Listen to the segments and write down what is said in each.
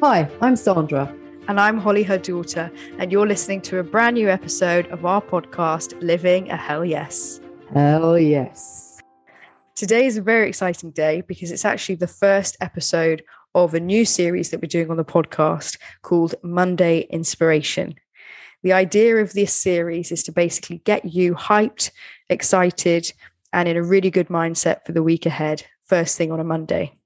Hi, I'm Sandra. And I'm Holly, her daughter, and you're listening to a brand new episode of our podcast, Living a Hell Yes. Hell yes. Today is a very exciting day because it's actually the first episode of a new series that we're doing on the podcast called Monday Inspiration. The idea of this series is to basically get you hyped, excited, and in a really good mindset for the week ahead, first thing on a Monday.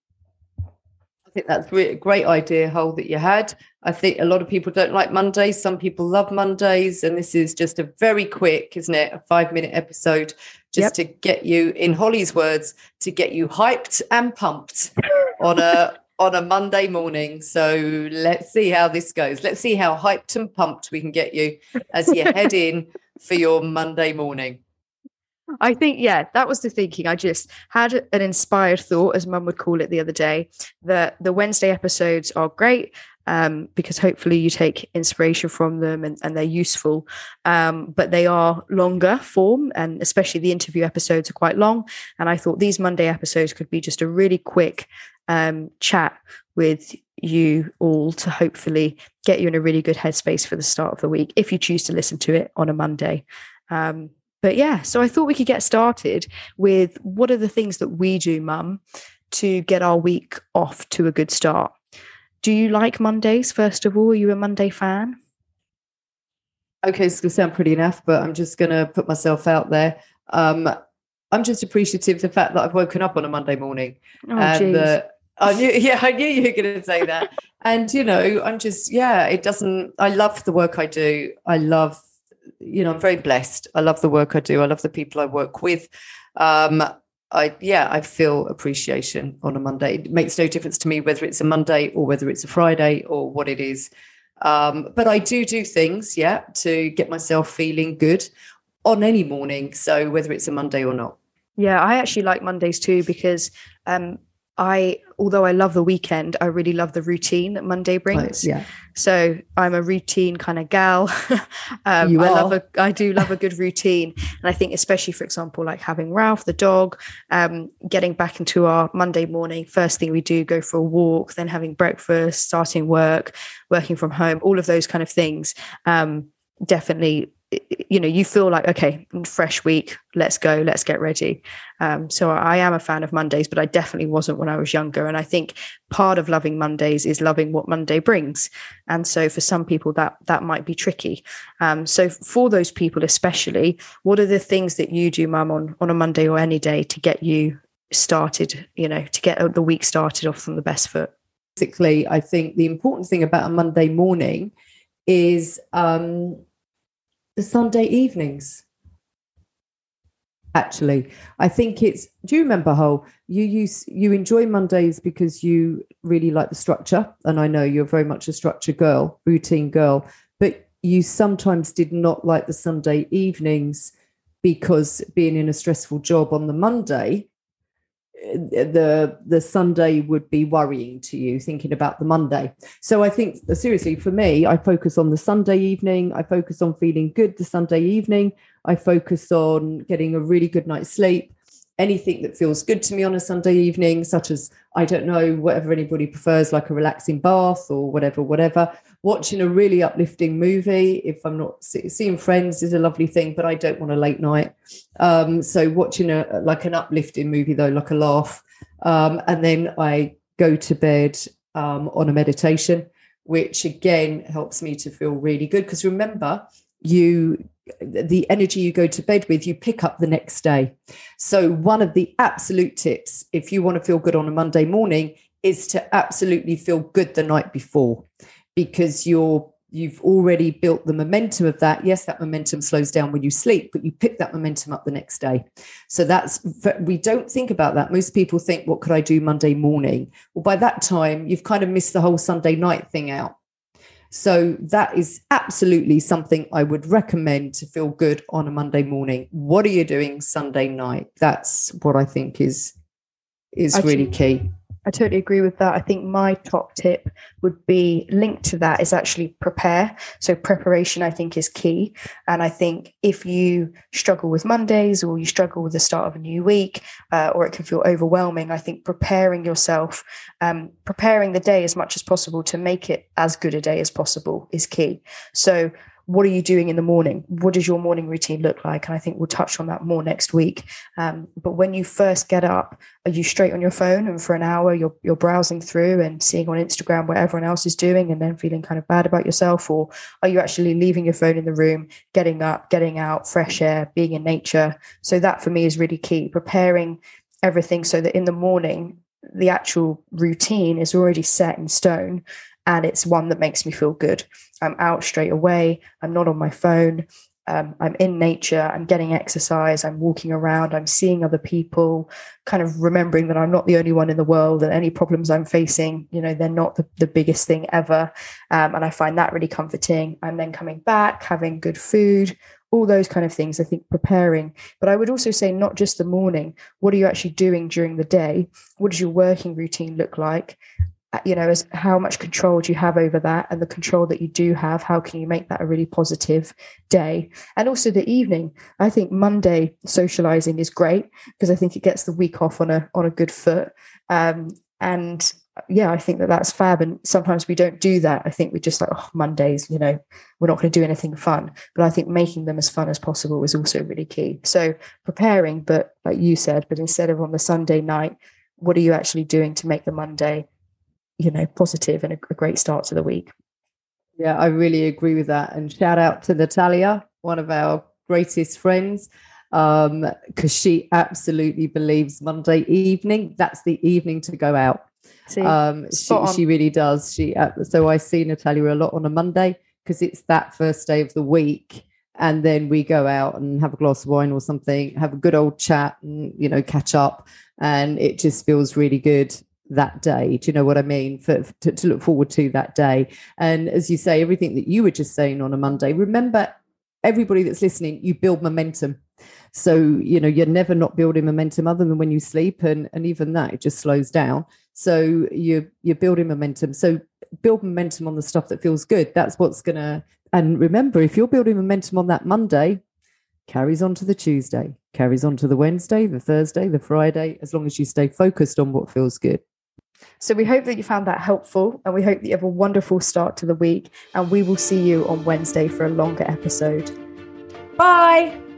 I think that's a great idea, Hol, that you had. I think a lot of people don't like Mondays. Some people love Mondays. And this is just a very quick, isn't it? A five minute episode just yep. to get you, in Holly's words, to get you hyped and pumped on a on a Monday morning. So let's see how this goes. Let's see how hyped and pumped we can get you as you head in for your Monday morning. I think, yeah, that was the thinking. I just had an inspired thought, as mum would call it the other day, that the Wednesday episodes are great um, because hopefully you take inspiration from them and, and they're useful. Um, but they are longer form, and especially the interview episodes are quite long. And I thought these Monday episodes could be just a really quick um, chat with you all to hopefully get you in a really good headspace for the start of the week if you choose to listen to it on a Monday. Um, but yeah, so I thought we could get started with what are the things that we do, mum, to get our week off to a good start. Do you like Mondays, first of all? Are you a Monday fan? Okay, it's going to sound pretty enough, but I'm just going to put myself out there. Um, I'm just appreciative of the fact that I've woken up on a Monday morning. Oh, and uh, I knew, yeah, I knew you were going to say that. and, you know, I'm just, yeah, it doesn't, I love the work I do. I love you know, I'm very blessed. I love the work I do. I love the people I work with. Um, I yeah, I feel appreciation on a Monday. It makes no difference to me whether it's a Monday or whether it's a Friday or what it is. Um, but I do do things, yeah, to get myself feeling good on any morning. So whether it's a Monday or not. Yeah, I actually like Mondays too because um, I, although I love the weekend, I really love the routine that Monday brings. Right, yeah. So I'm a routine kind of gal. um, you I are. love a, I do love a good routine, and I think especially, for example, like having Ralph the dog, um, getting back into our Monday morning. First thing we do, go for a walk, then having breakfast, starting work, working from home, all of those kind of things. Um, definitely you know you feel like okay fresh week let's go let's get ready. Um, so i am a fan of mondays but i definitely wasn't when i was younger. And i think part of loving mondays is loving what monday brings. And so for some people that that might be tricky. Um, so for those people especially what are the things that you do mum on on a monday or any day to get you started you know to get the week started off from the best foot? Basically i think the important thing about a monday morning is um the Sunday evenings. Actually, I think it's. Do you remember how you use you enjoy Mondays because you really like the structure, and I know you're very much a structure girl, routine girl, but you sometimes did not like the Sunday evenings because being in a stressful job on the Monday, the the Sunday would be worrying to you thinking about the Monday. So I think seriously for me, I focus on the Sunday evening. I focus on feeling good the Sunday evening. I focus on getting a really good night's sleep anything that feels good to me on a Sunday evening, such as, I don't know, whatever anybody prefers, like a relaxing bath or whatever, whatever. Watching a really uplifting movie, if I'm not seeing friends, is a lovely thing, but I don't want a late night. Um, so, watching a like an uplifting movie, though, like a laugh. Um, and then I go to bed um, on a meditation, which again helps me to feel really good. Because remember, you the energy you go to bed with, you pick up the next day. So, one of the absolute tips, if you want to feel good on a Monday morning, is to absolutely feel good the night before because you're you've already built the momentum of that yes that momentum slows down when you sleep but you pick that momentum up the next day so that's we don't think about that most people think what could i do monday morning well by that time you've kind of missed the whole sunday night thing out so that is absolutely something I would recommend to feel good on a Monday morning. What are you doing Sunday night? That's what I think is is I really key. I totally agree with that. I think my top tip would be linked to that is actually prepare. So preparation, I think, is key. And I think if you struggle with Mondays or you struggle with the start of a new week, uh, or it can feel overwhelming, I think preparing yourself, um, preparing the day as much as possible to make it as good a day as possible is key. So what are you doing in the morning? What does your morning routine look like? And I think we'll touch on that more next week. Um, but when you first get up, are you straight on your phone and for an hour you're you're browsing through and seeing on Instagram what everyone else is doing and then feeling kind of bad about yourself? Or are you actually leaving your phone in the room, getting up, getting out, fresh air, being in nature? So that for me is really key. Preparing everything so that in the morning the actual routine is already set in stone and it's one that makes me feel good. I'm out straight away. I'm not on my phone. Um, I'm in nature. I'm getting exercise. I'm walking around. I'm seeing other people, kind of remembering that I'm not the only one in the world and any problems I'm facing, you know, they're not the, the biggest thing ever. Um, and I find that really comforting. I'm then coming back, having good food, all those kind of things, I think preparing. But I would also say not just the morning. What are you actually doing during the day? What does your working routine look like? Uh, you know as how much control do you have over that and the control that you do have? How can you make that a really positive day? And also the evening. I think monday socializing is great because i think it gets the week off on a on a good foot. Um, and yeah i think that that's fab. And sometimes we don't do that. I think we're just like oh mondays you know we're not going to do anything fun. But i think making them as fun as possible is also really key. So preparing but like you said but instead of on the sunday night what are you actually doing to make the monday you know positive and a, a great start to the week. Yeah i really agree with that. And shout out to natalia one of our greatest friends um because she absolutely believes monday evening that's the evening to go out. See, um she, she really does. She uh, so i see natalia a lot on a monday because it's that first day of the week and then we go out and have a glass of wine or something have a good old chat and you know catch up and it just feels really good that day. Do you know what I mean? For, to, to, look forward to that day. And as you say, everything that you were just saying on a Monday, remember everybody that's listening, you build momentum. So, you know, you're never not building momentum other than when you sleep. And, and even that, it just slows down. So you're you're building momentum. So build momentum on the stuff that feels good. That's what's gonna and remember, if you're building momentum on that Monday, carries on to the Tuesday, carries on to the Wednesday, the Thursday, the Friday, as long as you stay focused on what feels good. So we hope that you found that helpful and we hope that you have a wonderful start to the week. And we will see you on Wednesday for a longer episode. Bye.